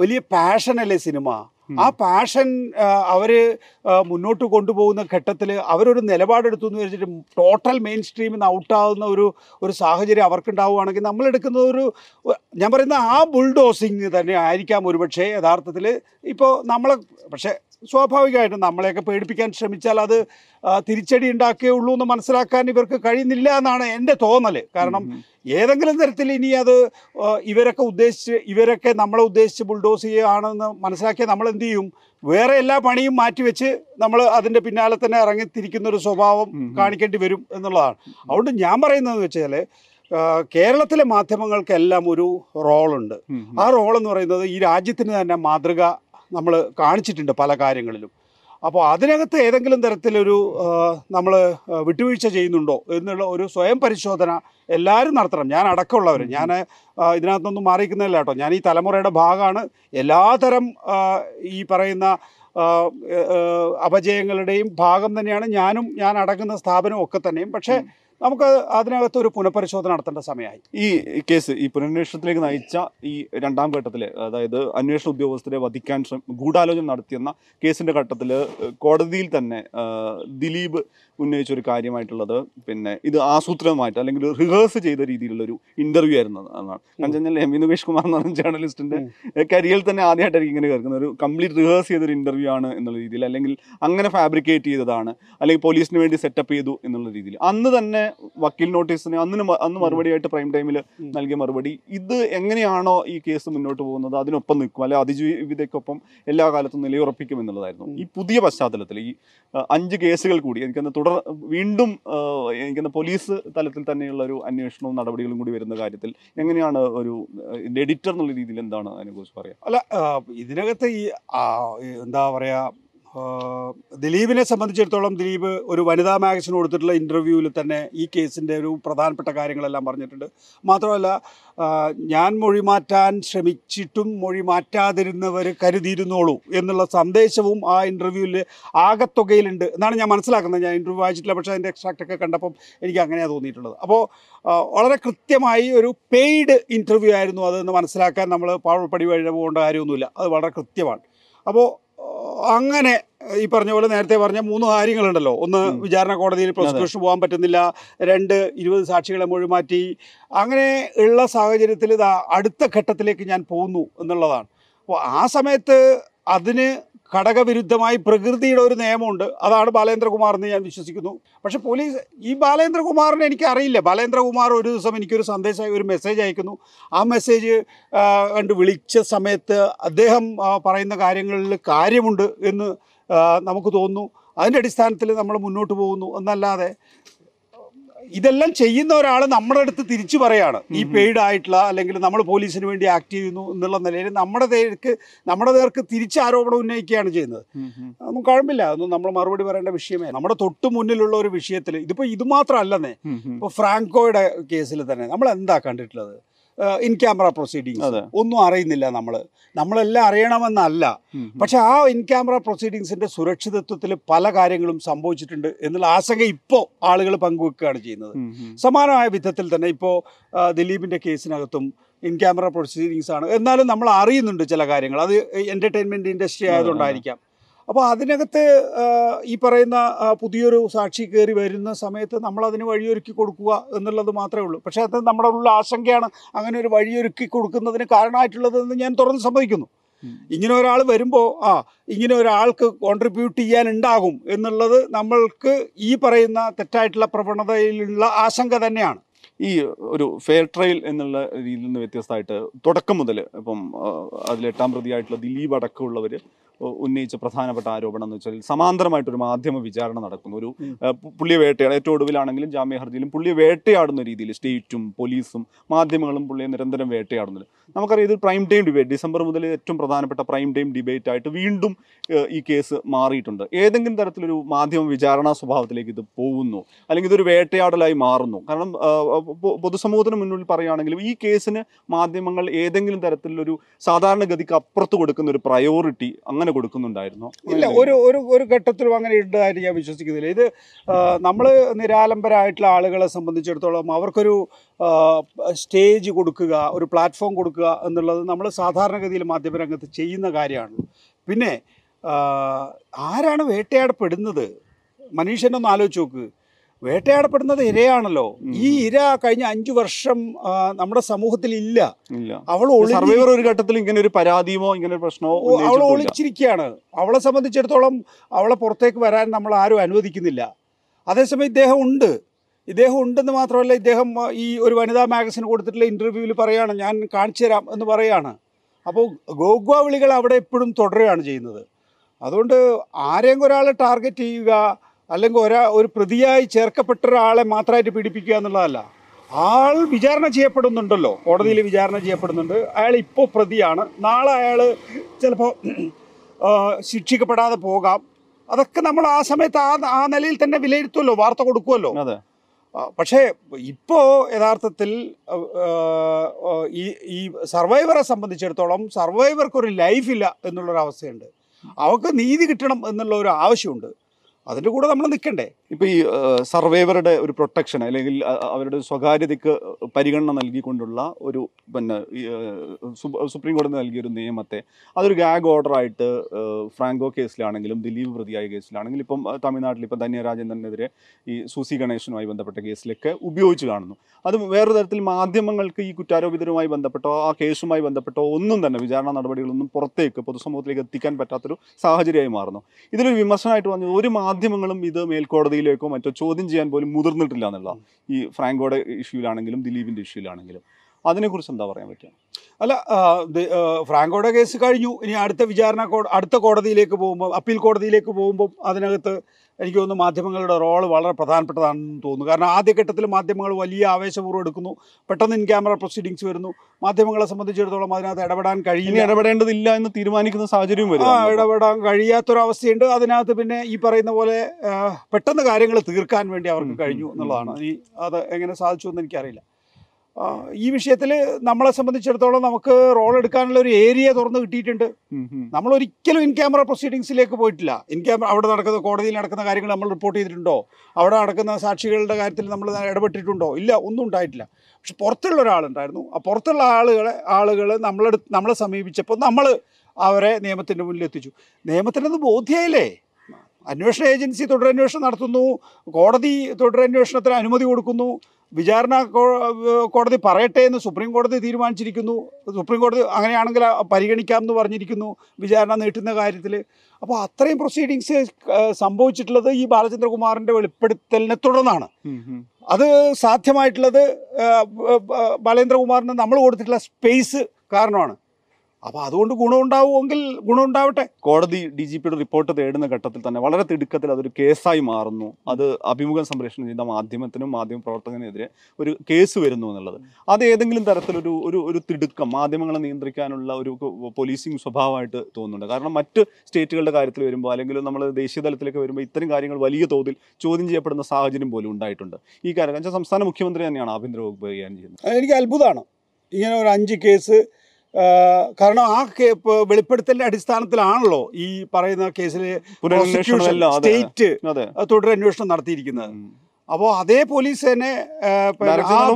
വലിയ പാഷനല്ലേ സിനിമ. ആ പാഷൻ അവർ മുന്നോട്ട് കൊണ്ടുപോകുന്ന ഘട്ടത്തിൽ അവരൊരു നിലപാടെടുത്തു എന്ന് വെച്ചിട്ട് ടോട്ടൽ മെയിൻ സ്ട്രീമിൽ നിന്ന് ഔട്ടാവുന്ന ഒരു ഒരു സാഹചര്യം അവർക്കുണ്ടാവുകയാണെങ്കിൽ നമ്മളെടുക്കുന്ന ഒരു ഞാൻ പറയുന്ന ആ ബുൾഡോസിങ് തന്നെ ആയിരിക്കാം ഒരുപക്ഷേ യഥാർത്ഥത്തിൽ ഇപ്പോൾ നമ്മളെ പക്ഷേ സ്വാഭാവികമായിട്ടും നമ്മളെയൊക്കെ പേടിപ്പിക്കാൻ ശ്രമിച്ചാൽ അത് തിരിച്ചടി ഉണ്ടാക്കേ ഉള്ളൂ എന്ന് മനസ്സിലാക്കാൻ ഇവർക്ക് കഴിയുന്നില്ല എന്നാണ് എന്റെ തോന്നൽ കാരണം. ഏതെങ്കിലും തരത്തിൽ ഇനി അത് ഇവരൊക്കെ ഉദ്ദേശിച്ച് ഇവരൊക്കെ നമ്മളെ ഉദ്ദേശിച്ച് ബുൾഡോസ് ചെയ്യുകയാണെന്ന് മനസ്സിലാക്കിയാൽ നമ്മൾ എന്ത് ചെയ്യും വേറെ എല്ലാ പണിയും മാറ്റിവെച്ച് നമ്മൾ അതിന്റെ പിന്നാലെ തന്നെ ഇറങ്ങിത്തിരിക്കുന്ന ഒരു സ്വഭാവം. കാണിക്കേണ്ടി വരും എന്നുള്ളതാണ് അതുകൊണ്ട് ഞാൻ പറയുന്നത് വെച്ചാൽ കേരളത്തിലെ മാധ്യമങ്ങൾക്കെല്ലാം ഒരു റോളുണ്ട്. ആ റോൾ എന്ന് പറയുന്നത് ഈ രാജ്യത്തിന് തന്നെ മാതൃക നമ്മൾ കാണിച്ചിട്ടുണ്ട് പല കാര്യങ്ങളിലും. അപ്പോൾ അതിനകത്ത് ഏതെങ്കിലും തരത്തിലൊരു നമ്മൾ വിട്ടുവീഴ്ച ചെയ്യുന്നുണ്ടോ എന്നുള്ള ഒരു സ്വയം പരിശോധന എല്ലാവരും നടത്തണം. ഞാൻ അടക്കമുള്ളവർ ഞാൻ ഇതിനകത്തൊന്നും മാറിയിരിക്കുന്നില്ല കേട്ടോ. ഞാൻ ഈ തലമുറയുടെ ഭാഗമാണ്. എല്ലാതരം ഈ പറയുന്ന അപജയങ്ങളുടെയും ഭാഗം തന്നെയാണ് ഞാനും ഞാൻ അടങ്ങുന്ന സ്ഥാപനവും ഒക്കെ തന്നെയും. പക്ഷേ നമുക്ക് അതിനകത്ത് ഒരു പുനഃപരിശോധന നടത്തേണ്ട സമയമായി. ഈ കേസ് ഈ പുനരന്വേഷണത്തിലേക്ക് നയിച്ച ഈ രണ്ടാം ഘട്ടത്തിൽ അതായത് അന്വേഷണ ഉദ്യോഗസ്ഥരെ വധിക്കാൻ ഗൂഢാലോചന നടത്തിയെന്ന കേസിന്റെ ഘട്ടത്തിൽ കോടതിയിൽ തന്നെ ദിലീപ് ഉന്നയിച്ച ഒരു കാര്യമായിട്ടുള്ളത്. പിന്നെ ഇത് ആസൂത്രിതമായിട്ട് അല്ലെങ്കിൽ റിഹേഴ്സ് ചെയ്ത രീതിയിലുള്ള ഒരു ഇന്റർവ്യൂ ആയിരുന്നു എന്നാണ് കാരണം വെച്ചാൽ എം വി നികേഷ് കുമാർ എന്ന് പറഞ്ഞ ജേർണലിസ്റ്റിന്റെ കരിയറിൽ തന്നെ ആദ്യമായിട്ടായിരിക്കും ഇങ്ങനെ കേൾക്കുന്നത്. ഒരു കംപ്ലീറ്റ് റിഹേഴ്സ് ചെയ്തൊരു ഇന്റർവ്യൂ ആണ് എന്നുള്ള രീതിയിൽ അല്ലെങ്കിൽ അങ്ങനെ ഫാബ്രിക്കേറ്റ് ചെയ്തതാണ് അല്ലെങ്കിൽ പോലീസിന് വേണ്ടി സെറ്റപ്പ് ചെയ്തു എന്നുള്ള രീതിയിൽ. അന്ന് തന്നെ വക്കീൽ നോട്ടീസിന് അന്ന് അന്ന് മറുപടിയായിട്ട് പ്രൈം ടൈമിൽ. നൽകിയ മറുപടി ഇത് എങ്ങനെയാണോ ഈ കേസ് മുന്നോട്ട് പോകുന്നത് അതിനൊപ്പം നിൽക്കും. അല്ലെ അതിജീവിതയ്ക്കൊപ്പം എല്ലാ കാലത്തും നിലയുറപ്പിക്കും എന്നുള്ളതായിരുന്നു. ഈ പുതിയ പശ്ചാത്തലത്തിൽ ഈ അഞ്ച് കേസുകൾ കൂടി എനിക്കന്ന് തുടർ വീണ്ടും എനിക്ക് പോലീസ് തലത്തിൽ തന്നെയുള്ള ഒരു അന്വേഷണവും നടപടികളും കൂടി വരുന്ന കാര്യത്തിൽ എങ്ങനെയാണ് ഒരു എഡിറ്റർ എന്നുള്ള രീതിയിൽ എന്താണ് അതിനെക്കുറിച്ച് പറയാം? അല്ല ഇതിനകത്ത് ഈ എന്താ പറയുക ദിലീപിനെ സംബന്ധിച്ചിടത്തോളം ദിലീപ് ഒരു വനിതാ മാഗസിൻ കൊടുത്തിട്ടുള്ള ഇന്റർവ്യൂവിൽ തന്നെ ഈ കേസിന്റെ ഒരു പ്രധാനപ്പെട്ട കാര്യങ്ങളെല്ലാം പറഞ്ഞിട്ടുണ്ട്. മാത്രമല്ല ഞാൻ മൊഴി മാറ്റാൻ ശ്രമിച്ചിട്ടും മൊഴി മാറ്റാതിരുന്നവർ കരുതിയിരുന്നോളൂ എന്നുള്ള സന്ദേശവും ആ ഇന്റർവ്യൂവിൽ ആകത്തുകയിലുണ്ട് എന്നാണ് ഞാൻ മനസ്സിലാക്കുന്നത്. ഞാൻ ഇന്റർവ്യൂ വായിച്ചിട്ടില്ല പക്ഷേ അതിന്റെ എക്സ്ട്രാക്റ്റൊക്കെ കണ്ടപ്പം എനിക്ക് അങ്ങനെയാണ് തോന്നിയിട്ടുള്ളത്. അപ്പോൾ വളരെ കൃത്യമായി ഒരു പെയ്ഡ് ഇന്റർവ്യൂ ആയിരുന്നു അതെന്ന് മനസ്സിലാക്കാൻ നമ്മൾ പാവപ്പടി വഴി പോകേണ്ട കാര്യമൊന്നുമില്ല. അത് വളരെ കൃത്യമാണ്. അപ്പോൾ അങ്ങനെ ഈ പറഞ്ഞ പോലെ നേരത്തെ പറഞ്ഞ മൂന്ന് കാര്യങ്ങളുണ്ടല്ലോ. ഒന്ന്. വിചാരണ കോടതിയിൽ പ്രോസിക്യൂഷൻ പോകാൻ പറ്റുന്നില്ല. രണ്ട് ഇരുപത് സാക്ഷികളെ മൊഴി മാറ്റി അങ്ങനെ ഉള്ള സാഹചര്യത്തിൽ ഇതാ അടുത്ത ഘട്ടത്തിലേക്ക് ഞാൻ പോകുന്നു എന്നുള്ളതാണ്. അപ്പോൾ ആ സമയത്ത് അതിന് ഘടകവിരുദ്ധമായി പ്രകൃതിയുടെ ഒരു നിയമമുണ്ട്. അതാണ് ബാലേന്ദ്രകുമാർ എന്ന് ഞാൻ വിശ്വസിക്കുന്നു. പക്ഷേ പോലീസ് ഈ ബാലേന്ദ്രകുമാറിനെ എനിക്ക് അറിയില്ല ബാലേന്ദ്രകുമാർ ഒരു ദിവസം എനിക്കൊരു സന്ദേശം ഒരു മെസ്സേജ് അയക്കുന്നു. ആ മെസ്സേജ് കണ്ട് വിളിച്ച സമയത്ത് അദ്ദേഹം പറയുന്ന കാര്യങ്ങളിൽ കാര്യമുണ്ട് എന്ന് നമുക്ക് തോന്നുന്നു. അതിന്റെ അടിസ്ഥാനത്തിൽ നമ്മൾ മുന്നോട്ട് പോകുന്നു. എന്നല്ലാതെ ഇതെല്ലാം ചെയ്യുന്ന ഒരാൾ നമ്മുടെ അടുത്ത് തിരിച്ചു പറയാണ്. ഈ പെയ്ഡ് ആയിട്ടുള്ള അല്ലെങ്കിൽ നമ്മൾ പോലീസിന് വേണ്ടി ആക്ട് ചെയ്യുന്നു എന്നുള്ള നിലയിൽ നമ്മുടെ നേർക്ക് നമ്മുടെ നേർക്ക് തിരിച്ച് ആരോപണം ഉന്നയിക്കുകയാണ് ചെയ്യുന്നത്. ഒന്നും കുഴപ്പമില്ല. അതൊന്നും നമ്മൾ മറുപടി പറയേണ്ട വിഷയമേ. നമ്മുടെ തൊട്ട് മുന്നിലുള്ള ഒരു വിഷയത്തിൽ ഇതിപ്പോ ഇത് മാത്രമല്ലെന്നേ. ഇപ്പോൾ ഫ്രാങ്കോയുടെ കേസിൽ തന്നെ നമ്മൾ എന്താ കണ്ടിട്ടുള്ളത്? ഇൻ ക്യാമറ പ്രൊസീഡിങ്സ് ഒന്നും അറിയുന്നില്ല നമ്മൾ നമ്മളെല്ലാം അറിയണമെന്നല്ല. പക്ഷെ ആ ഇൻ ക്യാമറ പ്രൊസീഡിങ്സിന്റെ സുരക്ഷിതത്വത്തിൽ പല കാര്യങ്ങളും സംഭവിച്ചിട്ടുണ്ട് എന്നുള്ള ആശങ്ക ഇപ്പോൾ ആളുകൾ പങ്കുവെക്കുകയാണ് ചെയ്യുന്നത്. സമാനമായ വിധത്തിൽ തന്നെ ഇപ്പോൾ ദിലീപിന്റെ കേസിനകത്തും ഇൻ ക്യാമറ പ്രൊസീഡിങ്സ് ആണ്. എന്നാലും നമ്മൾ അറിയുന്നുണ്ട് ചില കാര്യങ്ങൾ. അത് എന്റർടൈൻമെന്റ് ഇൻഡസ്ട്രി ആയതുകൊണ്ടായിരിക്കാം. അപ്പോൾ അതിനകത്ത് ഈ പറയുന്ന പുതിയൊരു സാക്ഷി കയറി വരുന്ന സമയത്ത് നമ്മൾ അതിന് വഴിയൊരുക്കി കൊടുക്കുക എന്നുള്ളത് മാത്രമേ ഉള്ളൂ. പക്ഷേ അത് നമ്മുടെ ഉള്ള ആശങ്കയാണ് അങ്ങനെ ഒരു വഴിയൊരുക്കി കൊടുക്കുന്നതിന് കാരണമായിട്ടുള്ളതെന്ന് ഞാൻ തുറന്ന് സമ്മതിക്കുന്നു. ഇങ്ങനെ ഒരാൾ വരുമ്പോൾ ആ ഇങ്ങനെ ഒരാൾക്ക് കോൺട്രിബ്യൂട്ട് ചെയ്യാനുണ്ടാകും എന്നുള്ളത് നമ്മൾക്ക് ഈ പറയുന്ന തെറ്റായിട്ടുള്ള പ്രവണതയിലുള്ള ആശങ്ക തന്നെയാണ്. ഈ ഒരു ഫെയർ ട്രയൽ എന്നുള്ള രീതിയിൽ നിന്ന് വ്യത്യസ്തമായിട്ട് തുടക്കം മുതൽ ഇപ്പം അതിൽ എട്ടാം പ്രതിയായിട്ടുള്ള ദിലീപ് അടക്കമുള്ളവർ ഉന്നയിച്ച പ്രധാനപ്പെട്ട ആരോപണം എന്ന് വെച്ചാൽ സമാന്തരമായിട്ടൊരു മാധ്യമ വിചാരണ നടക്കുന്നു. ഒരു പുള്ളിയെ വേട്ടയാട് ഏറ്റവും ഒടുവിലാണെങ്കിലും ജാമ്യ ഹർജിയിലും പുള്ളിയെ വേട്ടയാടുന്ന രീതിയിൽ സ്റ്റേറ്റും പോലീസും മാധ്യമങ്ങളും പുള്ളിയെ നിരന്തരം വേട്ടയാടുന്നത് നമുക്കറിയാം ഇത് പ്രൈം ടൈം ഡിബേറ്റ് ഡിസംബർ മുതൽ ഏറ്റവും പ്രധാനപ്പെട്ട പ്രൈം ടൈം ഡിബേറ്റ് ആയിട്ട് വീണ്ടും ഈ കേസ് മാറിയിട്ടുണ്ട്. ഏതെങ്കിലും തരത്തിലൊരു മാധ്യമ വിചാരണാ സ്വഭാവത്തിലേക്ക് ഇത് പോകുന്നു അല്ലെങ്കിൽ ഇതൊരു വേട്ടയാടലായി മാറുന്നു. കാരണം പൊതുസമൂഹത്തിന് മുന്നിൽ പറയുകയാണെങ്കിലും ഈ കേസിന് മാധ്യമങ്ങൾ ഏതെങ്കിലും തരത്തിലൊരു സാധാരണഗതിക്ക് അപ്പുറത്ത് കൊടുക്കുന്ന ഒരു പ്രയോറിറ്റി അങ്ങനെ കൊടുക്കുന്നുണ്ടായിരുന്നോ. ഇല്ല ഒരു ഒരു ഒരു ഘട്ടത്തിലും അങ്ങനെ ഉണ്ടായിട്ട് ഞാൻ വിശ്വസിക്കുന്നില്ല. ഇത് നമ്മൾ നിരാലംബരായിട്ടുള്ള ആളുകളെ സംബന്ധിച്ചിടത്തോളം അവർക്കൊരു സ്റ്റേജ് കൊടുക്കുക ഒരു പ്ലാറ്റ്ഫോം കൊടുക്കുക എന്നുള്ളത് നമ്മൾ സാധാരണഗതിയിൽ മാധ്യമരംഗത്ത് ചെയ്യുന്ന കാര്യമാണ് പിന്നെ ആരാണ് വേട്ടയാടപ്പെടുന്നത്? മനുഷ്യനൊന്ന് ആലോചിച്ച് നോക്ക്. വേട്ടയാടപ്പെടുന്നത് ഇരയാണല്ലോ. ഈ ഇര കഴിഞ്ഞ അഞ്ചു വർഷം നമ്മുടെ സമൂഹത്തിൽ ഇല്ല. അവൾ സർവൈവർ ഒരു ഘട്ടത്തിൽ ഇങ്ങനെ ഒരു പരാതിയുമോ ഇങ്ങനെ ഒരു പ്രശ്നമോ അവൾ. ഒളിച്ചിരിക്കുകയാണ്. അവളെ സംബന്ധിച്ചിടത്തോളം അവളെ പുറത്തേക്ക് വരാൻ നമ്മൾ ആരും അനുവദിക്കുന്നില്ല. അതേസമയം ഇദ്ദേഹം ഉണ്ട്. ഇദ്ദേഹം ഉണ്ടെന്ന് മാത്രമല്ല ഇദ്ദേഹം ഈ ഒരു വനിതാ മാഗസിന് കൊടുത്തിട്ടുള്ള ഇന്റർവ്യൂവിൽ പറയാണ് ഞാൻ കാണിച്ചു തരാം എന്ന് പറയാണ് അപ്പോൾ ഗോഗ്വ വിളികൾ അവിടെ എപ്പോഴും തുടരുകയാണ് ചെയ്യുന്നത്. അതുകൊണ്ട് ആരെങ്കിലും ഒരാളെ ടാർഗറ്റ് ചെയ്യുക അല്ലെങ്കിൽ ഒരാ ഒരു പ്രതിയായി ചേർക്കപ്പെട്ട ഒരാളെ മാത്രമായിട്ട് പീഡിപ്പിക്കുക എന്നുള്ളതല്ല. ആൾ വിചാരണ ചെയ്യപ്പെടുന്നുണ്ടല്ലോ. കോടതിയിൽ വിചാരണ ചെയ്യപ്പെടുന്നുണ്ട്. അയാൾ ഇപ്പോൾ പ്രതിയാണ്. നാളെ അയാൾ ചിലപ്പോൾ ശിക്ഷിക്കപ്പെടാതെ പോകാം. അതൊക്കെ നമ്മൾ ആ സമയത്ത് ആ ആ നിലയിൽ തന്നെ വിലയിരുത്തുമല്ലോ. വാർത്ത കൊടുക്കുമല്ലോ. അതെ. പക്ഷേ ഇപ്പോൾ യഥാർത്ഥത്തിൽ ഈ ഈ സർവൈവറെ സംബന്ധിച്ചിടത്തോളം സർവൈവർക്കൊരു ലൈഫില്ല എന്നുള്ളൊരവസ്ഥയുണ്ട്. അവർക്ക് നീതി കിട്ടണം എന്നുള്ള ഒരു ആവശ്യമുണ്ട്. അതിന്റെ കൂടെ നമ്മൾ നിൽക്കണ്ടേ? ഇപ്പൊ ഈ സർവൈവറുടെ ഒരു പ്രൊട്ടക്ഷൻ അല്ലെങ്കിൽ അവരുടെ സ്വകാര്യതയ്ക്ക് പരിഗണന നൽകിക്കൊണ്ടുള്ള ഒരു പിന്നെ സുപ്രീം കോടതി നൽകിയ ഒരു നിയമത്തെ അതൊരു ഗാഗ് ഓർഡർ ആയിട്ട് ഫ്രാങ്കോ കേസിലാണെങ്കിലും ദിലീപ് പ്രതിയായ കേസിലാണെങ്കിലും ഇപ്പം തമിഴ്നാട്ടിൽ ഇപ്പം ധന്യ രാജേന്ദ്രനെതിരെ ഈ സൂസി ഗണേശനുമായി ബന്ധപ്പെട്ട കേസിലൊക്കെ ഉപയോഗിച്ച് കാണുന്നു. അത് വേറൊരു തരത്തിൽ മാധ്യമങ്ങൾക്ക് ഈ കുറ്റാരോപിതരുമായി ബന്ധപ്പെട്ടോ ആ കേസുമായി ബന്ധപ്പെട്ടോ ഒന്നും തന്നെ വിചാരണ നടപടികളൊന്നും പുറത്തേക്ക് പൊതുസമൂഹത്തിലേക്ക് എത്തിക്കാൻ പറ്റാത്തൊരു സാഹചര്യമായി മാറുന്നു. ഇതിലൊരു വിമർശനമായിട്ട് വന്നത് ഒരു മാധ്യമങ്ങളും ഇത് മേൽക്കോടതിയിലേക്കോ മറ്റോ ചോദ്യം ചെയ്യാൻ പോലും മുതിർന്നിട്ടില്ല എന്നുള്ള ഈ ഫ്രാങ്കോയുടെ ഇഷ്യൂലാണെങ്കിലും ദിലീപിന്റെ ഇഷ്യൂലാണെങ്കിലും. അതിനെക്കുറിച്ച് എന്താ പറയാൻ പറ്റുക? അല്ല ഫ്രാങ്കോയുടെ കേസ് കഴിഞ്ഞു. ഇനി അടുത്ത വിചാരണ കോ അടുത്ത കോടതിയിലേക്ക് പോകുമ്പോൾ അപ്പീൽ കോടതിയിലേക്ക് പോകുമ്പോൾ അതിനകത്ത് എനിക്ക് തോന്നുന്നു മാധ്യമങ്ങളുടെ റോൾ വളരെ പ്രധാനപ്പെട്ടതാണെന്ന് തോന്നുന്നു. കാരണം ആദ്യഘട്ടത്തിൽ മാധ്യമങ്ങൾ വലിയ ആവേശപൂർവം എടുക്കുന്നു. പെട്ടെന്ന് ഇൻ ക്യാമറ പ്രൊസീഡിങ്സ് വരുന്നു. മാധ്യമങ്ങളെ സംബന്ധിച്ചിടത്തോളം അതിനകത്ത് ഇടപെടാൻ കഴിയില്ല. ഇടപെടേണ്ടതില്ല എന്ന് തീരുമാനിക്കുന്ന സാഹചര്യം വരും. ആ ഇടപെടാൻ കഴിയാത്തൊരവസ്ഥയുണ്ട്. അതിനകത്ത് പിന്നെ ഈ പറയുന്ന പോലെ പെട്ടെന്ന് കാര്യങ്ങൾ തീർക്കാൻ വേണ്ടി അവർക്ക് കഴിഞ്ഞു എന്നുള്ളതാണ്. ഇനി അത് എങ്ങനെ സാധിച്ചു എന്ന് എനിക്കറിയില്ല. ഈ വിഷയത്തിൽ നമ്മളെ സംബന്ധിച്ചിടത്തോളം നമുക്ക് റോൾ എടുക്കാനുള്ള ഒരു ഏരിയ തുറന്ന് കിട്ടിയിട്ടുണ്ട്. നമ്മൾ ഒരിക്കലും ഇൻ ക്യാമറ പ്രൊസീഡിങ്സിലേക്ക് പോയിട്ടില്ല. ഇൻ ക്യാമറ അവിടെ നടക്കുന്ന കോടതിയിൽ നടക്കുന്ന കാര്യങ്ങൾ നമ്മൾ റിപ്പോർട്ട് ചെയ്തിട്ടുണ്ടോ? അവിടെ നടക്കുന്ന സാക്ഷികളുടെ കാര്യത്തിൽ നമ്മൾ ഇടപെട്ടിട്ടുണ്ടോ? ഇല്ല ഒന്നും ഉണ്ടായിട്ടില്ല. പക്ഷെ പുറത്തുള്ള ഒരാളുണ്ടായിരുന്നു. ആ പുറത്തുള്ള ആളുകളെ ആളുകൾ നമ്മളെ നമ്മളെ സമീപിച്ചപ്പോൾ നമ്മൾ അവരെ നിയമത്തിന്റെ മുന്നിൽ എത്തിച്ചു. നിയമത്തിനത് ബോധ്യമായില്ലേ അന്വേഷണ ഏജൻസി തുടരന്വേഷണം നടത്തുന്നു. കോടതി തുടരന്വേഷണത്തിന് അനുമതി കൊടുക്കുന്നു. വിചാരണ കോടതി പറയട്ടെ എന്ന് സുപ്രീം കോടതി തീരുമാനിച്ചിരിക്കുന്നു. സുപ്രീം കോടതി അങ്ങനെയാണെങ്കിൽ പരിഗണിക്കാം എന്ന് പറഞ്ഞിരിക്കുന്നു വിചാരണ നീട്ടുന്ന കാര്യത്തിൽ അപ്പോൾ അത്രയും പ്രൊസീഡിങ്സ് സംഭവിച്ചിട്ടുള്ളത് ഈ ബാലചന്ദ്രകുമാറിന്റെ വെളിപ്പെടുത്തലിനെ തുടർന്നാണ്. അത് സാധ്യമായിട്ടുള്ളത് ബാലേന്ദ്രകുമാറിന് നമ്മൾ കൊടുത്തിട്ടുള്ള സ്പേസ് കാരണമാണ്. അപ്പോൾ അതുകൊണ്ട് ഗുണമുണ്ടാവുമെങ്കിൽ ഗുണമുണ്ടാവട്ടെ. കോടതി ഡി ജി പിയുടെ റിപ്പോർട്ട് തേടുന്ന ഘട്ടത്തിൽ തന്നെ വളരെ തിടുക്കത്തിൽ അതൊരു കേസായി മാറുന്നു. അത് അഭിമുഖം സംപ്രേഷണം ചെയ്യുന്ന മാധ്യമത്തിനും മാധ്യമ പ്രവർത്തകനെതിരെ ഒരു കേസ് വരുന്നു എന്നുള്ളത്. അത് ഏതെങ്കിലും തരത്തിലൊരു ഒരു ഒരു തിടുക്കം മാധ്യമങ്ങളെ നിയന്ത്രിക്കാനുള്ള ഒരു പോലീസിങ് സ്വഭാവമായിട്ട് തോന്നുന്നുണ്ട്. കാരണം മറ്റ് സ്റ്റേറ്റുകളുടെ കാര്യത്തിൽ വരുമ്പോൾ അല്ലെങ്കിൽ നമ്മൾ ദേശീയ തലത്തിലേക്ക് വരുമ്പോൾ ഇത്തരം കാര്യങ്ങൾ വലിയ തോതിൽ ചോദ്യം ചെയ്യപ്പെടുന്ന സാഹചര്യം പോലും ഉണ്ടായിട്ടുണ്ട്. ഈ കാര്യം സംസ്ഥാന മുഖ്യമന്ത്രി തന്നെയാണ് ആഭ്യന്തര വകുപ്പ് കൈകാര്യം ചെയ്യുന്നത്. എനിക്ക് അത്ഭുതമാണ്. ഇങ്ങനെ ഒരു അഞ്ച് കേസ് കാരണം ആ വെളിപ്പെടുത്തലിന്റെ അടിസ്ഥാനത്തിലാണല്ലോ ഈ പറയുന്ന കേസിൽ സ്റ്റേറ്റ് തുടരന്വേഷണം നടത്തിയിരിക്കുന്നത്. അപ്പോൾ അതേ പോലീസ് തന്നെ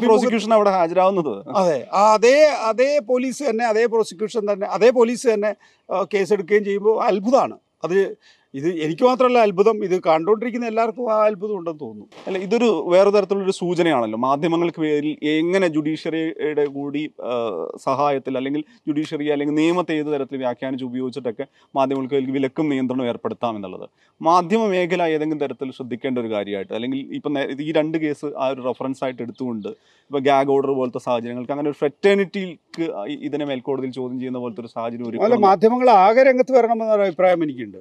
പ്രോസിക്യൂഷൻ അവിടെ ഹാജരാവുന്നത്. അതെ. അതേ അതേ പോലീസ് തന്നെ അതേ പ്രോസിക്യൂഷൻ തന്നെ അതേ പോലീസ് തന്നെ കേസെടുക്കുകയും ചെയ്യുമ്പോൾ അത്ഭുതമാണ്. അത് ഇത് എനിക്ക് മാത്രമല്ല അത്ഭുതം. ഇത് കണ്ടുകൊണ്ടിരിക്കുന്ന എല്ലാവർക്കും ആ അത്ഭുതം ഉണ്ടെന്ന് തോന്നുന്നു. അല്ല ഇതൊരു വേറെ തരത്തിലുള്ളൊരു സൂചനയാണല്ലോ. മാധ്യമങ്ങൾക്ക് പേരിൽ എങ്ങനെ ജുഡീഷ്യറിയുടെ കൂടി സഹായത്തിൽ അല്ലെങ്കിൽ ജുഡീഷ്യറി അല്ലെങ്കിൽ നിയമത്തെ ഏത് തരത്തിൽ വ്യാഖ്യാനിച്ച് ഉപയോഗിച്ചിട്ടൊക്കെ മാധ്യമങ്ങൾക്ക് വിലക്കും നിയന്ത്രണവും ഏർപ്പെടുത്താം എന്നുള്ളത്. മാധ്യമ മേഖല ഏതെങ്കിലും തരത്തിൽ ശ്രദ്ധിക്കേണ്ട ഒരു കാര്യമായിട്ട് അല്ലെങ്കിൽ ഇപ്പം ഈ രണ്ട് കേസ് ആ ഒരു റെഫറൻസ് ആയിട്ട് എടുത്തുകൊണ്ട് ഇപ്പോൾ ഗാഗ് ഓർഡർ പോലത്തെ സാഹചര്യങ്ങൾക്ക് അങ്ങനെ ഒരു ഫ്രെറ്റേണിറ്റിക്ക് ഇതിനെ മേൽക്കോടതിയിൽ ചോദ്യം ചെയ്യുന്ന പോലത്തെ ഒരു സാഹചര്യം അല്ല ഒരുക്കണം മാധ്യമങ്ങൾ ആകെ രംഗത്ത് വരണം എന്നൊരു അഭിപ്രായം എനിക്കുണ്ട്.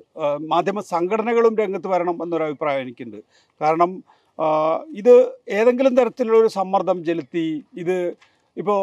മാധ്യമ സംഘടനകളും രംഗത്ത് വരണം എന്നൊരു അഭിപ്രായം എനിക്കുണ്ട്. കാരണം ഇത് ഏതെങ്കിലും തരത്തിലുള്ള ഒരു സമ്മർദ്ദം ചെലുത്തി ഇത് ഇപ്പോൾ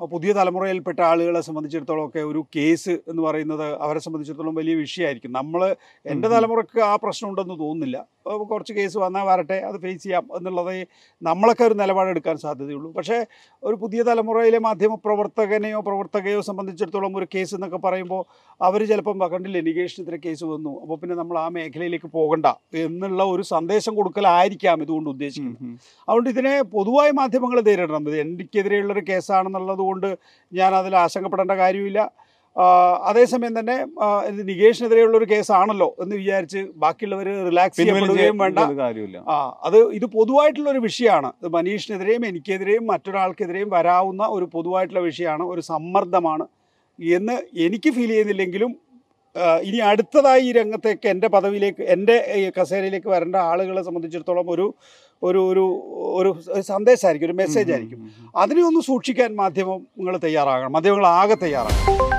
പുതിയ തലമുറയിൽപ്പെട്ട ആളുകളെ സംബന്ധിച്ചിടത്തോളം ഒക്കെ ഒരു കേസ് എന്ന് പറയുന്നത് അവരെ സംബന്ധിച്ചിടത്തോളം വലിയ വിഷയമായിരിക്കും. നമ്മൾ എന്റെ. തലമുറയ്ക്ക് ആ പ്രശ്നം ഉണ്ടെന്ന് തോന്നുന്നില്ല കുറച്ച് കേസ് വന്നാൽ വരട്ടെ അത് ഫേസ് ചെയ്യാം എന്നുള്ളതേ നമ്മളൊക്കെ ഒരു നിലപാടെടുക്കാൻ സാധ്യതയുള്ളൂ. പക്ഷേ ഒരു പുതിയ തലമുറയിലെ മാധ്യമ പ്രവർത്തകനെയോ പ്രവർത്തകയോ സംബന്ധിച്ചിടത്തോളം ഒരു കേസ് എന്നൊക്കെ പറയുമ്പോൾ അവർ ചിലപ്പം കണ്ടില്ലേ ഇത്ര കേസ് വന്നു. അപ്പോൾ പിന്നെ നമ്മൾ ആ മേഖലയിലേക്ക് പോകണ്ട എന്നുള്ള ഒരു സന്ദേശം കൊടുക്കലായിരിക്കാം ഇതുകൊണ്ട് ഉദ്ദേശിക്കുന്നത്. അതുകൊണ്ട് ഇതിനെ പൊതുവായി മാധ്യമങ്ങൾ നേരിടണം. ഇത് എനിക്കെതിരെയുള്ളൊരു കേസാണെന്നുള്ളത് കൊണ്ട് ഞാൻ അതിൽ ആശങ്കപ്പെടേണ്ട കാര്യമില്ല. അതേസമയം തന്നെ ഇത് നികേഷിനെതിരെയുള്ള ഒരു കേസാണല്ലോ എന്ന് വിചാരിച്ച് ബാക്കിയുള്ളവർ റിലാക്സ് ചെയ്യപ്പെടുകയും വേണ്ട. ആ അത് ഇത് പൊതുവായിട്ടുള്ള ഒരു വിഷയമാണ്. ഇത് മനീഷിനെതിരെയും എനിക്കെതിരെയും മറ്റൊരാൾക്കെതിരെയും വരാവുന്ന ഒരു പൊതുവായിട്ടുള്ള വിഷയമാണ്. ഒരു സമ്മർദ്ദമാണ്. എന്ന് എനിക്ക് ഫീൽ ചെയ്യുന്നില്ലെങ്കിലും ഇനി അടുത്തതായി ഈ രംഗത്തേക്ക് എന്റെ പദവിയിലേക്ക് എന്റെ കസേരയിലേക്ക് വരേണ്ട ആളുകളെ സംബന്ധിച്ചിടത്തോളം ഒരു ഒരു ഒരു ഒരു സന്ദേശമായിരിക്കും ഒരു മെസ്സേജ് ആയിരിക്കും. അതിനെ ഒന്ന് സൂക്ഷിക്കാൻ മാധ്യമങ്ങൾ തയ്യാറാകണം. മാധ്യമങ്ങൾ ആകെ തയ്യാറാകണം.